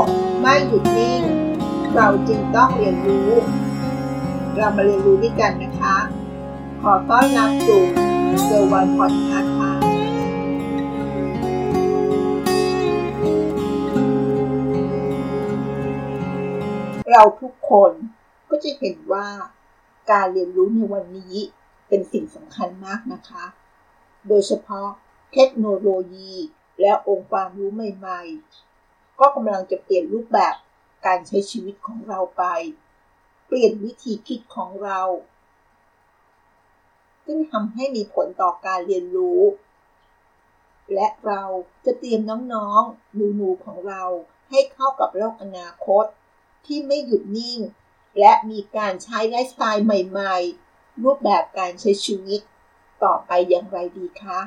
กไม่หยุดนิ่ง เราจึงต้องเรียนรู้ เรามาเรียนรู้ด้วยกันนะคะ ขอต้อนรับสู่เซอร์วันพอดคาส์ค่ะเราทุกคนก็จะเห็นว่าการเรียนรู้ในวันนี้เป็นสิ่งสำคัญมากนะคะ โดยเฉพาะเทคโนโลยีและองค์ความรู้ใหม่ ๆ ก็กำลังจะเปลี่ยนรูปแบบการใช้ชีวิตของเราไป เปลี่ยนวิธีคิดของเรา ซึ่งทำให้มีผลต่อการเรียนรู้ และเราจะเตรียมน้องๆหนูๆของเราให้เข้ากับโลกอนาคต ที่ไม่หยุดนิ่ง และมีการใช้ไลฟ์สไตล์ใหม่ๆ รูปแบบการใช้ชีวิตต่อไปอย่างไรดีคะ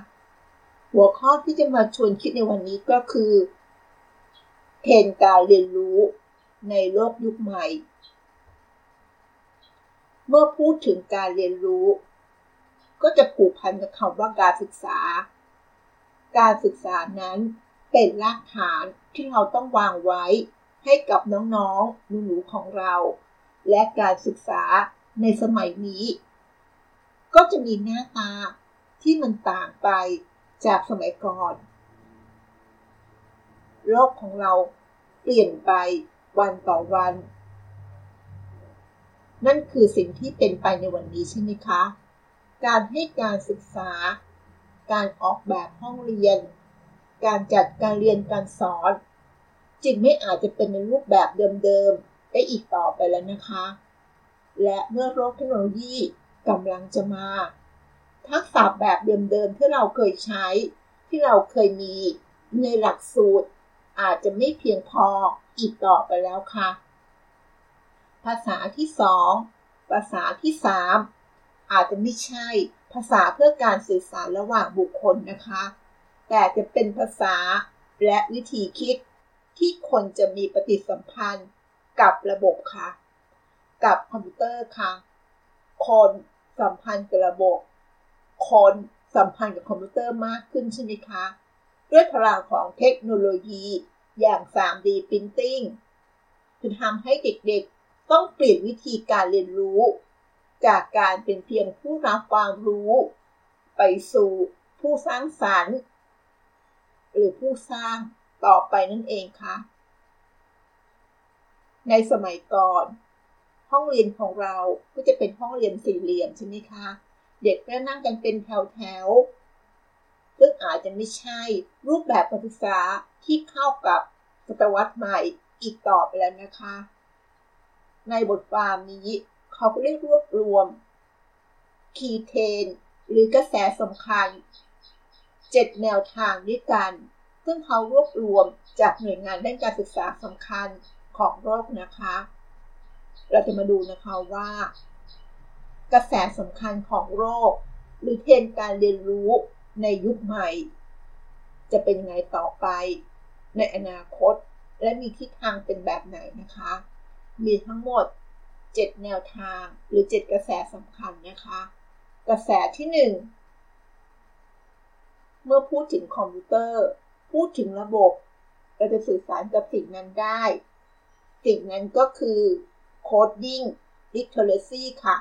หัวข้อที่จะมาชวนคิดในวันนี้ก็คือ เทรนการเรียนรู้ในโลกยุคใหม่ เมื่อพูดถึงการเรียนรู้ ก็จะผูกพันกับคำว่าการศึกษา การศึกษานั้นเป็นรากฐานที่เราต้องวางไว้ให้กับน้องๆหนูๆของเรา และการศึกษาในสมัยนี้ ก็จะมีหน้าตาที่มันต่างไปจากสมัยก่อน โลกของเรา เปลี่ยนไปวันต่อวัน นั่นคือสิ่งที่เป็นไปในวันนี้ใช่ไหมคะ การให้การศึกษา การออกแบบห้องเรียน การจัดการเรียนการสอน จึงไม่อาจจะเป็นในรูปแบบเดิมๆ ได้อีกต่อไปแล้วนะคะ และเมื่อโลกเทคโนโลยีกำลังจะมา ทักษะแบบเดิมๆที่เราเคยใช้ ที่เราเคยมีในหลักสูตร อาจจะไม่เพียงพออีกต่อไปแล้วค่ะ ภาษาที่สองภาษาที่สามอาจจะไม่ใช่ภาษาเพื่อการสื่อสารระหว่างบุคคลนะคะ แต่จะเป็นภาษาและวิธีคิดที่คนจะมีปฏิสัมพันธ์กับระบบค่ะ กับคอมพิวเตอร์ค่ะ คนสัมพันธ์กับระบบ คนสัมพันธ์กับคอมพิวเตอร์มากขึ้นใช่ไหมคะ ด้วยพลังของเทคโนโลยีอย่าง 3D Printing จะทำให้เด็กๆ ต้องเปลี่ยนวิธีการเรียนรู้ จากการเป็นเพียงผู้รับความรู้ ไปสู่ผู้สร้างสรรค์ หรือผู้สร้างต่อไปนั่นเองค่ะ ในสมัยก่อน ห้องเรียนของเราก็จะเป็นห้องเรียนสี่เหลี่ยมใช่ไหมคะ เด็กก็นั่งกันเป็นแถวๆ ซึ่งอาจจะไม่ใช่รูปแบบการศึกษาที่เข้ากับศตวรรษใหม่อีกต่อไปแล้วนะคะ ในบทความนี้เขาก็ได้รวบรวมคีเทน หรือกระแสสำคัญ7แนวทางด้วยกัน ซึ่งเขารวบรวมจากหน่วยงานด้านการศึกษาสำคัญของโลกนะคะ เราจะมาดูนะคะว่า กระแสสำคัญของโรคหรือเทรนการเรียนรู้ ในยุคใหม่ จะเป็นยังไงต่อไป ในอนาคต และมีทิศทางเป็นแบบไหนนะคะ มีทั้งหมด 7 แนวทางหรือ 7 กระแสสำคัญนะคะ กระแสที่ 1 เมื่อพูดถึงคอมพิวเตอร์ พูดถึงระบบเราจะสื่อสารกับสิ่งนั้นได้ สิ่งนั้นก็คือ coding literacy ค่ะ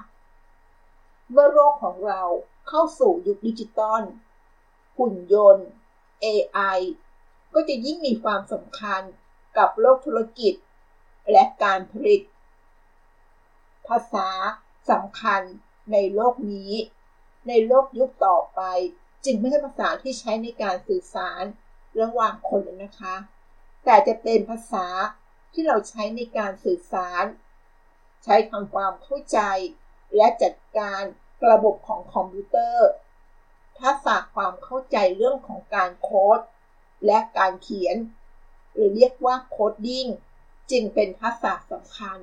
เมื่อโลกของเราเข้าสู่ยุคดิจิตอล หุ่นยนต์ AI ก็จะยิ่งมีความสำคัญกับโลกธุรกิจ และการผลิต ภาษาสำคัญในโลกนี้ ในโลกยุคต่อไป จึงไม่ใช่ภาษาที่ใช้ในการสื่อสารระหว่างคนนะคะ แต่จะเป็นภาษาที่เราใช้ในการสื่อสาร ใช้ทำความเข้าใจ และจัดการระบบของคอมพิวเตอร์ ทักษะความเข้าใจเรื่องของการโค้ดและการเขียน หรือเรียกว่า coding จึงเป็นทักษะสำคัญ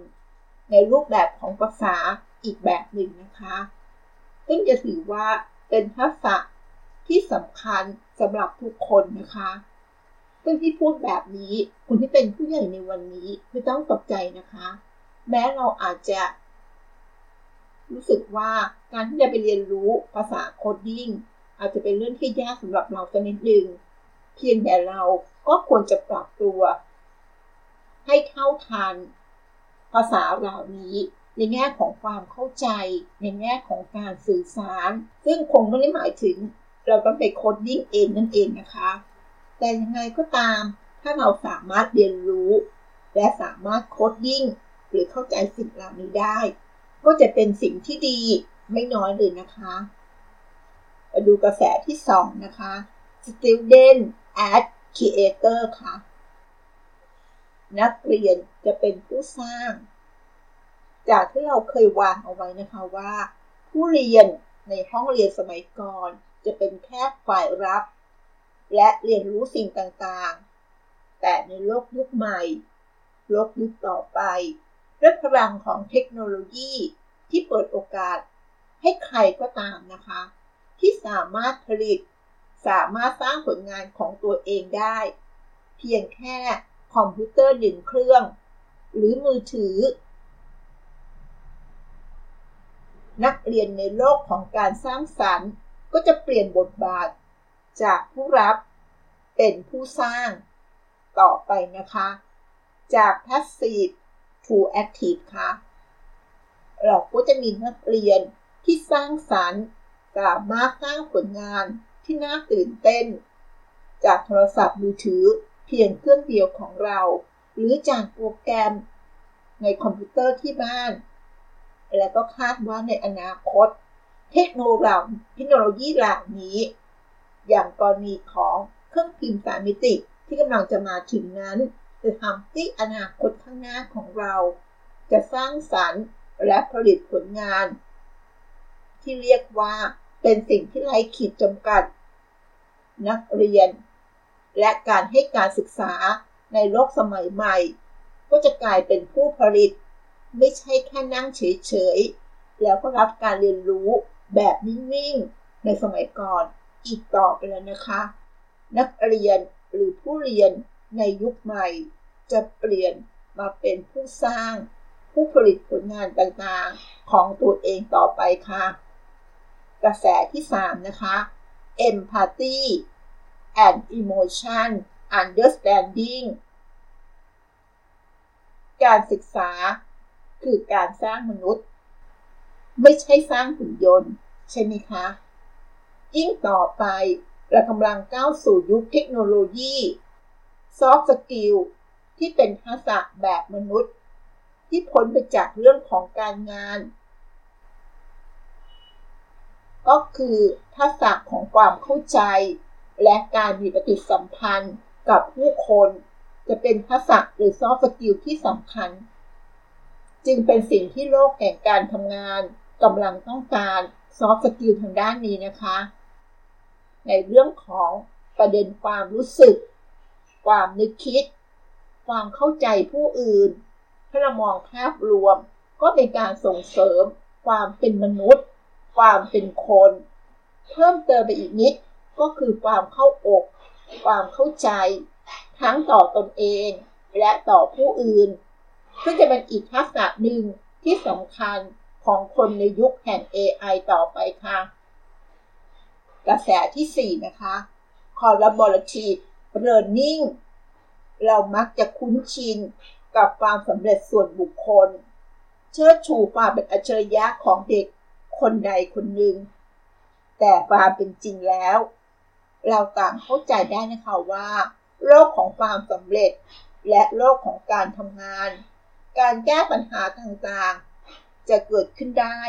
ในรูปแบบของภาษาอีกแบบหนึ่งนะคะ ซึ่งจะถือว่าเป็นทักษะที่สำคัญสำหรับทุกคนนะคะ ซึ่งที่พูดแบบนี้คุณที่เป็นผู้ใหญ่ในวันนี้ไม่ต้องตกใจนะคะ แม้เราอาจจะ รู้สึกว่าการที่จะไปเรียนรู้ภาษา coding อาจจะเป็นเรื่องที่ยากสำหรับเราสักนิดหนึ่งเพียงแต่เราก็ควรจะปรับตัว ให้เท่าทันภาษาเหล่านี้ในแง่ของความเข้าใจ ในแง่ของการสื่อสาร ซึ่งคงไม่ได้หมายถึง เราต้องไป coding เองนั่นเองนะคะ แต่ยังไงก็ตาม ถ้าเราสามารถเรียนรู้ และสามารถโคดดิ้งหรือเข้าใจสิ่งเหล่านี้ได้ ก็จะเป็นสิ่งที่ดีไม่น้อยเลยนะคะ มาดูกระแสที่ 2 นะคะ student as creator ค่ะ นักเรียนจะเป็นผู้สร้าง จากที่เราเคยวางเอาไว้นะคะว่า ผู้เรียนในห้องเรียนสมัยก่อน จะเป็นแค่ฝ่ายรับ และเรียนรู้สิ่งต่างๆ แต่ในโลกยุคใหม่ โลกยุคต่อไปด้วยพลังของเทคโนโลยีที่เปิดโอกาสให้ใครก็ตามนะคะ ที่สามารถผลิต สามารถสร้างผลงานของตัวเองได้ เพียงแค่คอมพิวเตอร์หนึ่งเครื่อง หรือมือถือ นักเรียนในโลกของการสร้างสรรค์ ก็จะเปลี่ยนบทบาท จากผู้รับเป็นผู้สร้าง ต่อไปนะคะ จาก passive to active ค่ะเราก็จะมีนักเรียนที่สร้างสรรค์ สามารถสร้างผลงานที่น่าตื่นเต้น จากโทรศัพท์มือถือเพียงเครื่องเดียวของเรา หรือจากโปรแกรม ในคอมพิวเตอร์ที่บ้าน และก็คาดว่าในอนาคต เทคโนโลยีเหล่านี้ อย่างกรณีของเครื่องพิมพ์สามมิติที่กำลังจะมาถึงนั้น จะทำให้อนาคตข้างหน้าของเรา จะสร้างสรรค์และผลิตผลงาน ที่เรียกว่า เป็นสิ่งที่ไร้ขีดจำกัด นักเรียน และการให้การศึกษาในโลกสมัยใหม่ ก็จะกลายเป็นผู้ผลิต ไม่ใช่แค่นั่งเฉยๆ แล้วก็รับการเรียนรู้แบบนิ่งๆ ในสมัยก่อนอีกต่อไปแล้วนะคะ นักเรียนหรือผู้เรียนในยุคใหม่ จะเปลี่ยนมาเป็นผู้สร้าง ผู้ผลิตผลงานต่างๆ ของตัวเองต่อไปค่ะ กระแสที่ 3 นะคะ empathy and emotion understanding การศึกษาคือการสร้างมนุษย์ ไม่ใช่สร้างหุ่นยนต์ ใช่ไหมคะ ยิ่งต่อไปเรากำลังก้าวสู่ยุคเทคโนโลยี soft skill ที่เป็นทักษะแบบมนุษย์ ที่พ้นไปจากเรื่องของการงาน ก็คือทักษะของความเข้าใจ และการมีปฏิสัมพันธ์กับผู้คน จะเป็นทักษะหรือ soft skill ที่สำคัญ จึงเป็นสิ่งที่โลกแห่งการทำงานกำลังต้องการ soft skill ทางด้านนี้นะคะ ในเรื่องของประเด็นความรู้สึก ความนึกคิด ความเข้าใจผู้อื่นถ้าเรามองภาพรวมก็เป็นการส่งเสริมความเป็นมนุษย์ ความเป็นคน เพิ่มเติมไปอีกนิด ก็คือความเข้าอก ความเข้าใจ ทั้งต่อตนเอง และต่อผู้อื่น ซึ่งจะเป็นอีกทักษะหนึ่งที่สำคัญของคนในยุคแห่ง AI ต่อไปค่ะ กระแสที่ 4 นะคะ collaborative learning เรามักจะคุ้นชินกับความสำเร็จส่วนบุคคล เชิดชูความเป็นอัจฉริยะของเด็ก คนใดคนหนึ่ง แต่ความเป็นจริงแล้ว เราต่างเข้าใจได้นะคะว่า โลกของความสำเร็จ และโลกของการทำงาน การแก้ปัญหาต่างๆ จะเกิดขึ้นได้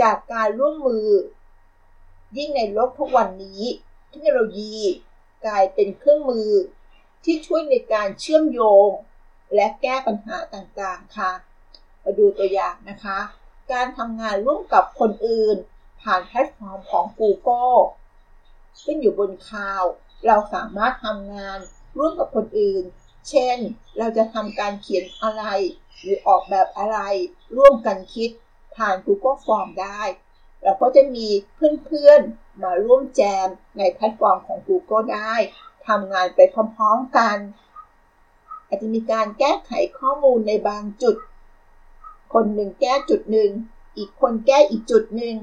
จากการร่วมมือ ยิ่งในโลกทุกวันนี้ เทคโนโลยีกลายเป็นเครื่องมือ ที่ช่วยในการเชื่อมโยง และแก้ปัญหาต่างๆค่ะ มาดูตัวอย่างนะคะ การทำงานร่วมกับคนอื่น ผ่านแพลตฟอร์มของ Google ซึ่งอยู่บน cloud เราสามารถทำงานร่วมกับคนอื่น เช่น เราจะทำการเขียนอะไร หรือออกแบบอะไร ร่วมกันคิด ผ่าน Google Form ได้ เราก็จะมีเพื่อนๆ มาร่วมแจมในแพลตฟอร์มของ Google ได้ทำงานไปพร้อมๆกัน อาจจะมีการแก้ไขข้อมูลในบางจุด คนหนึ่งแก้จุดหนึ่ง อีกคนแก้อีกจุดหนึ่ง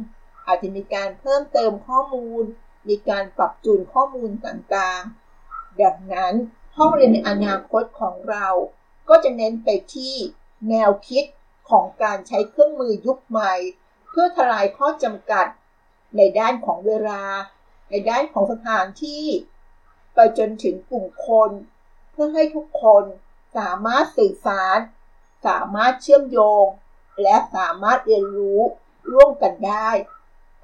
อาจจะมีการเพิ่มเติมข้อมูล มีการปรับจูนข้อมูลต่างๆ ดังนั้นห้องเรียนในอนาคตของเรา ก็จะเน้นไปที่แนวคิดของการใช้เครื่องมือยุคใหม่ เพื่อทลายข้อจำกัด ในด้านของเวลา ในด้านของสถานที่ไปจนถึงกลุ่มคน เพื่อให้ทุกคนสามารถสื่อสาร สามารถเชื่อมโยง และสามารถเรียนรู้ร่วมกันได้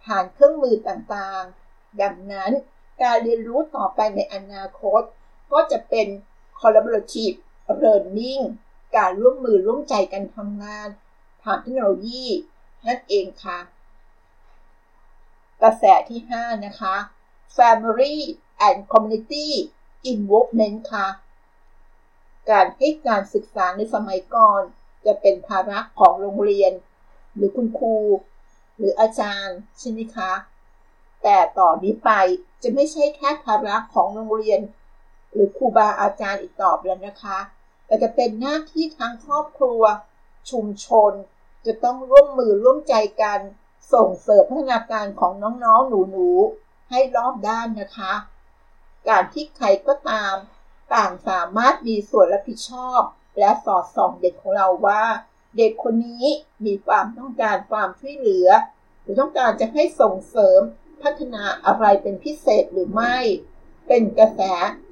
ผ่านเครื่องมือต่างๆ ดังนั้นการเรียนรู้ต่อไปในอนาคต ก็จะเป็น collaborative learning การร่วมมือร่วมใจกันทำงาน ผ่านเทคโนโลยีนั่นเองค่ะ กระแสที่ 5 นะคะ family and community involvement ค่ะ การให้การศึกษาในสมัยก่อน จะเป็นภาระของโรงเรียน หรือคุณครู หรืออาจารย์ใช่ไหมคะ แต่ต่อนนี้ไปจะไม่ใช่แค่ภาระของโรงเรียน หรือครูบาอาจารย์อีกต่อไปแล้วนะคะ แต่จะเป็นหน้าที่ทั้งครอบครัว ชุมชน จะต้องร่วมมือร่วมใจกันส่งเสริมพัฒนาการของน้องๆ หนูๆ ให้รอบด้านนะคะ การที่ใครก็ตาม ต่างสามารถมีส่วนรับผิดชอบ และสอดส่องเด็กของเราว่า เด็กคนนี้มีความต้องการความช่วยเหลือ หรือต้องการจะให้ส่งเสริมพัฒนาอะไรเป็นพิเศษหรือไม่ เป็นกระแส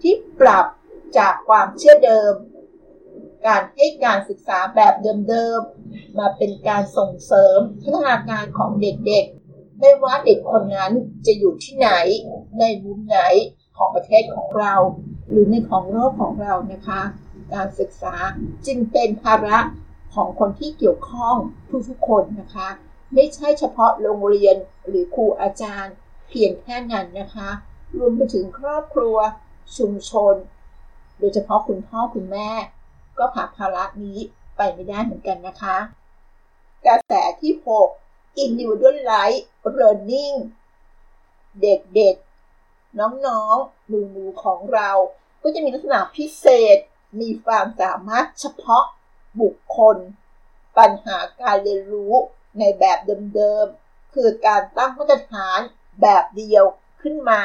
ที่ปรับจากความเชื่อเดิม การให้การศึกษาแบบเดิมๆ มาเป็นการส่งเสริมพัฒนาการของเด็กๆ ไม่ว่าเด็กคนนั้นจะอยู่ที่ไหน ในมุมไหนของประเทศของเรา หรือในของโลกของเรานะคะ การศึกษาจึงเป็นภาระของคนที่เกี่ยวข้องทุกๆคนนะคะ ไม่ใช่เฉพาะโรงเรียนหรือครูอาจารย์ เพียงแค่นั้นนะคะ รวมไปถึงครอบครัวชุมชน โดยเฉพาะคุณพ่อคุณแม่ ก็ผ่าภาระนี้ไปไม่ได้เหมือนกันนะคะ กระแสที่ 6 individualized learning เด็กๆ น้องๆหนูๆของเรา ก็จะมีลักษณะพิเศษ มีความสามารถเฉพาะบุคคล ปัญหาการเรียนรู้ในแบบเดิมๆ คือการตั้งมาตรฐานแบบเดียวขึ้นมา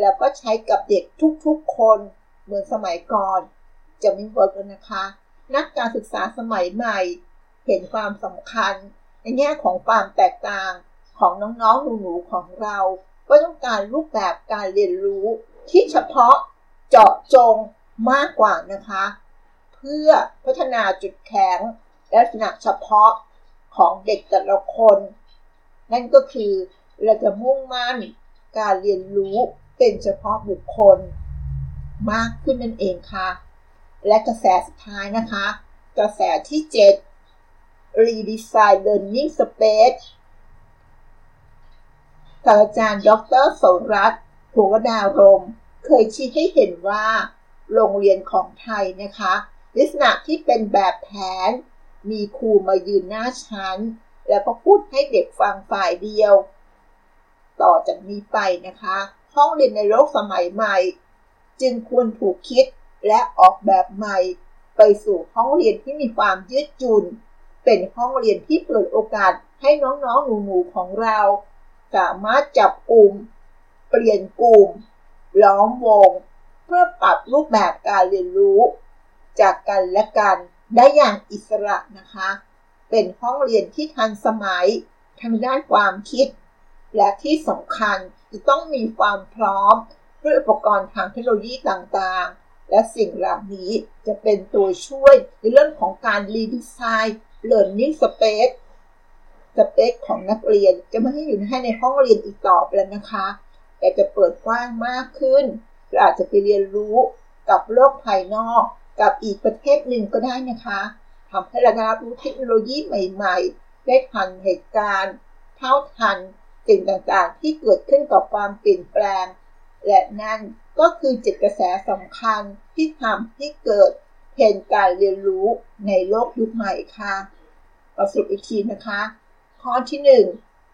แล้วก็ใช้กับเด็กทุกๆคนเหมือนสมัยก่อน จะไม่เวิร์กแล้วนะคะ นักการศึกษาสมัยใหม่ เห็นความสำคัญ ในแง่ของความแตกต่างของน้องๆหนูๆของเรา ก็ต้องการรูปแบบการเรียนรู้ที่เฉพาะเจาะจงมากกว่านะคะ เพื่อพัฒนาจุดแข็งและลักษณะเฉพาะของเด็กแต่ละคน นั่นก็คือเราจะมุ่งมั่นการเรียนรู้เป็นเฉพาะบุคคล มากขึ้นนั่นเองค่ะ และกระแสสุดท้ายนะคะ กระแสที่ 7 Redesign Learning Space ศาสตราจารย์ ดรสรัตน์ภูวดารม เคยชี้ให้เห็นว่า โรงเรียนของไทยนะคะ ลักษณะที่เป็นแบบแผน มีครูมายืนหน้าชั้น แล้วก็พูดให้เด็กฟังฝ่ายเดียว ต่อจากนี้ไปนะคะ ห้องเรียนในโลกสมัยใหม่ จึงควรถูกคิดและออกแบบใหม่ ไปสู่ห้องเรียนที่มีความยืดหยุ่นเป็นห้องเรียนที่เปิดโอกาสให้น้องๆหนูๆของเรา สามารถจับกลุ่ม เปลี่ยนกลุ่ม ล้อมวง เพื่อปรับรูปแบบการเรียนรู้ จากกันและกันได้อย่างอิสระนะคะ เป็นห้องเรียนที่ทันสมัยทางด้านความคิด และที่สำคัญจะต้องมีความพร้อมด้วยอุปกรณ์ทางเทคโนโลยีต่างๆ และสิ่งเหล่านี้จะเป็นตัวช่วยในเรื่องของการรีดีไซน์ learning space สเปคของนักเรียนจะไม่ให้อยู่แค่ในห้องเรียนอีกต่อไปแล้วนะคะแต่จะเปิดกว้างมากขึ้นเราอาจจะไปเรียนรู้กับโลกภายนอก กับอีกประเทศหนึ่งก็ได้นะคะทำให้เราได้รับรู้เทคโนโลยีใหม่ ๆ ได้ทันเหตุการณ์เท่าทันสิ่งต่างๆ ที่เกิดขึ้นกับความเปลี่ยนแปลง และนั่นก็คือจิตกระแสสำคัญที่ทำให้เกิดเห็นการเรียนรู้ในโลกยุคใหม่ค่ะเราสรุปอีกทีนะคะ ข้อที่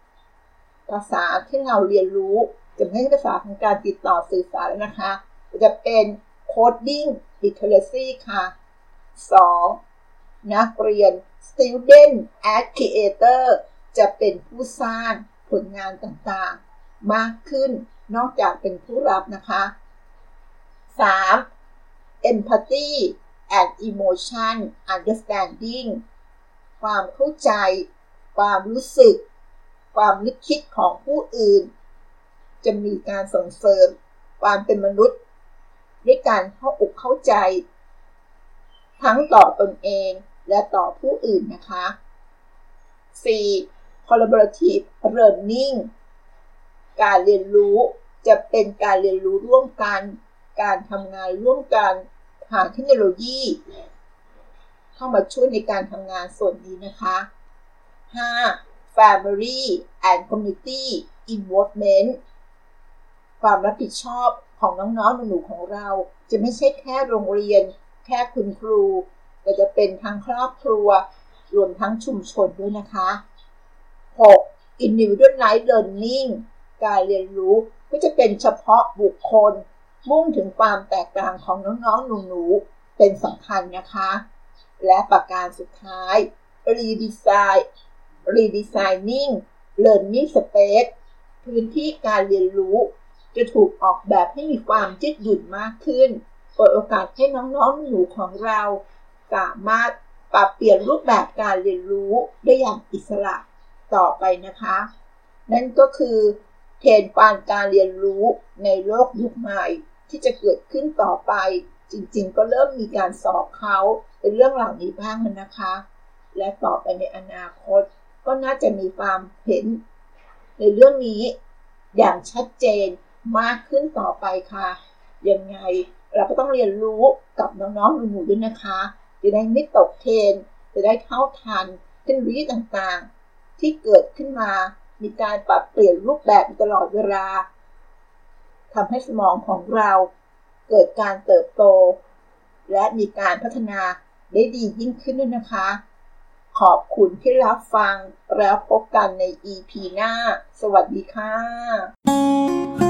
1ภาษาที่เราเรียนรู้จะไม่ใช่ภาษาของการติดต่อสื่อสารแล้วนะคะ จะเป็น coding literacy ค่ะ 2. นักเรียน student as creator จะเป็นผู้สร้างผลงานต่างๆ มากขึ้นนอกจากเป็นผู้รับนะคะ 3. empathy and emotion understanding ความเข้าใจ ความรู้สึก ความนึกคิดของผู้อื่น จะมีการส่งเสริม ความเป็นมนุษย์ด้วยการเข้าอกเข้าใจ ทั้งต่อตนเองและต่อผู้อื่นนะคะ 4. collaborative learning การเรียนรู้จะเป็นการเรียนรู้ร่วมกัน การทำงานร่วมกันผ่านเทคโนโลยี เข้ามาช่วยในการทำงานส่วนนี้นะคะ 5. family and community involvement ความรับผิดชอบของน้องๆหนูๆของเรา จะไม่ใช่แค่โรงเรียน แค่คุณครู แต่จะเป็นทั้งครอบครัว รวมทั้งชุมชนด้วยนะคะ 6. individualized learning การเรียนรู้ก็จะเป็นเฉพาะบุคคล มุ่งถึงความแตกต่างของน้องๆหนูๆเป็นสำคัญนะคะ และประการสุดท้าย redesign redesigning learning space พื้นที่การเรียนรู้ จะถูกออกแบบให้มีความยืดหยุ่นมากขึ้น เปิดโอกาสให้น้องๆหนูของเรา สามารถปรับเปลี่ยนรูปแบบการเรียนรู้ได้อย่างอิสระต่อไปนะคะ นั่นก็คือเทรนด์การการเรียนรู้ในโลกยุคใหม่ ที่จะเกิดขึ้นต่อไป จริงๆ ก็เริ่มมีการสอบเขาเป็นเรื่องเหล่านี้บ้างนะคะ และต่อไปในอนาคต ก็น่าจะมีความเห็น ในเรื่องนี้อย่างชัดเจนมากขึ้นต่อไปค่ะ ยังไงเราก็ต้องเรียนรู้กับน้องๆหนูๆด้วยนะคะ จะได้ไม่ตกเทรนจะได้เท่าทันเทคโนโลยีต่างๆ ที่เกิดขึ้นมา มีการปรับเปลี่ยนรูปแบบตลอดเวลาทำให้สมองของเราเกิดการเติบโต และมีการพัฒนาได้ดียิ่งขึ้นด้วยนะคะ ขอบคุณที่รับฟัง แล้วพบกันใน EP หน้า สวัสดีค่ะ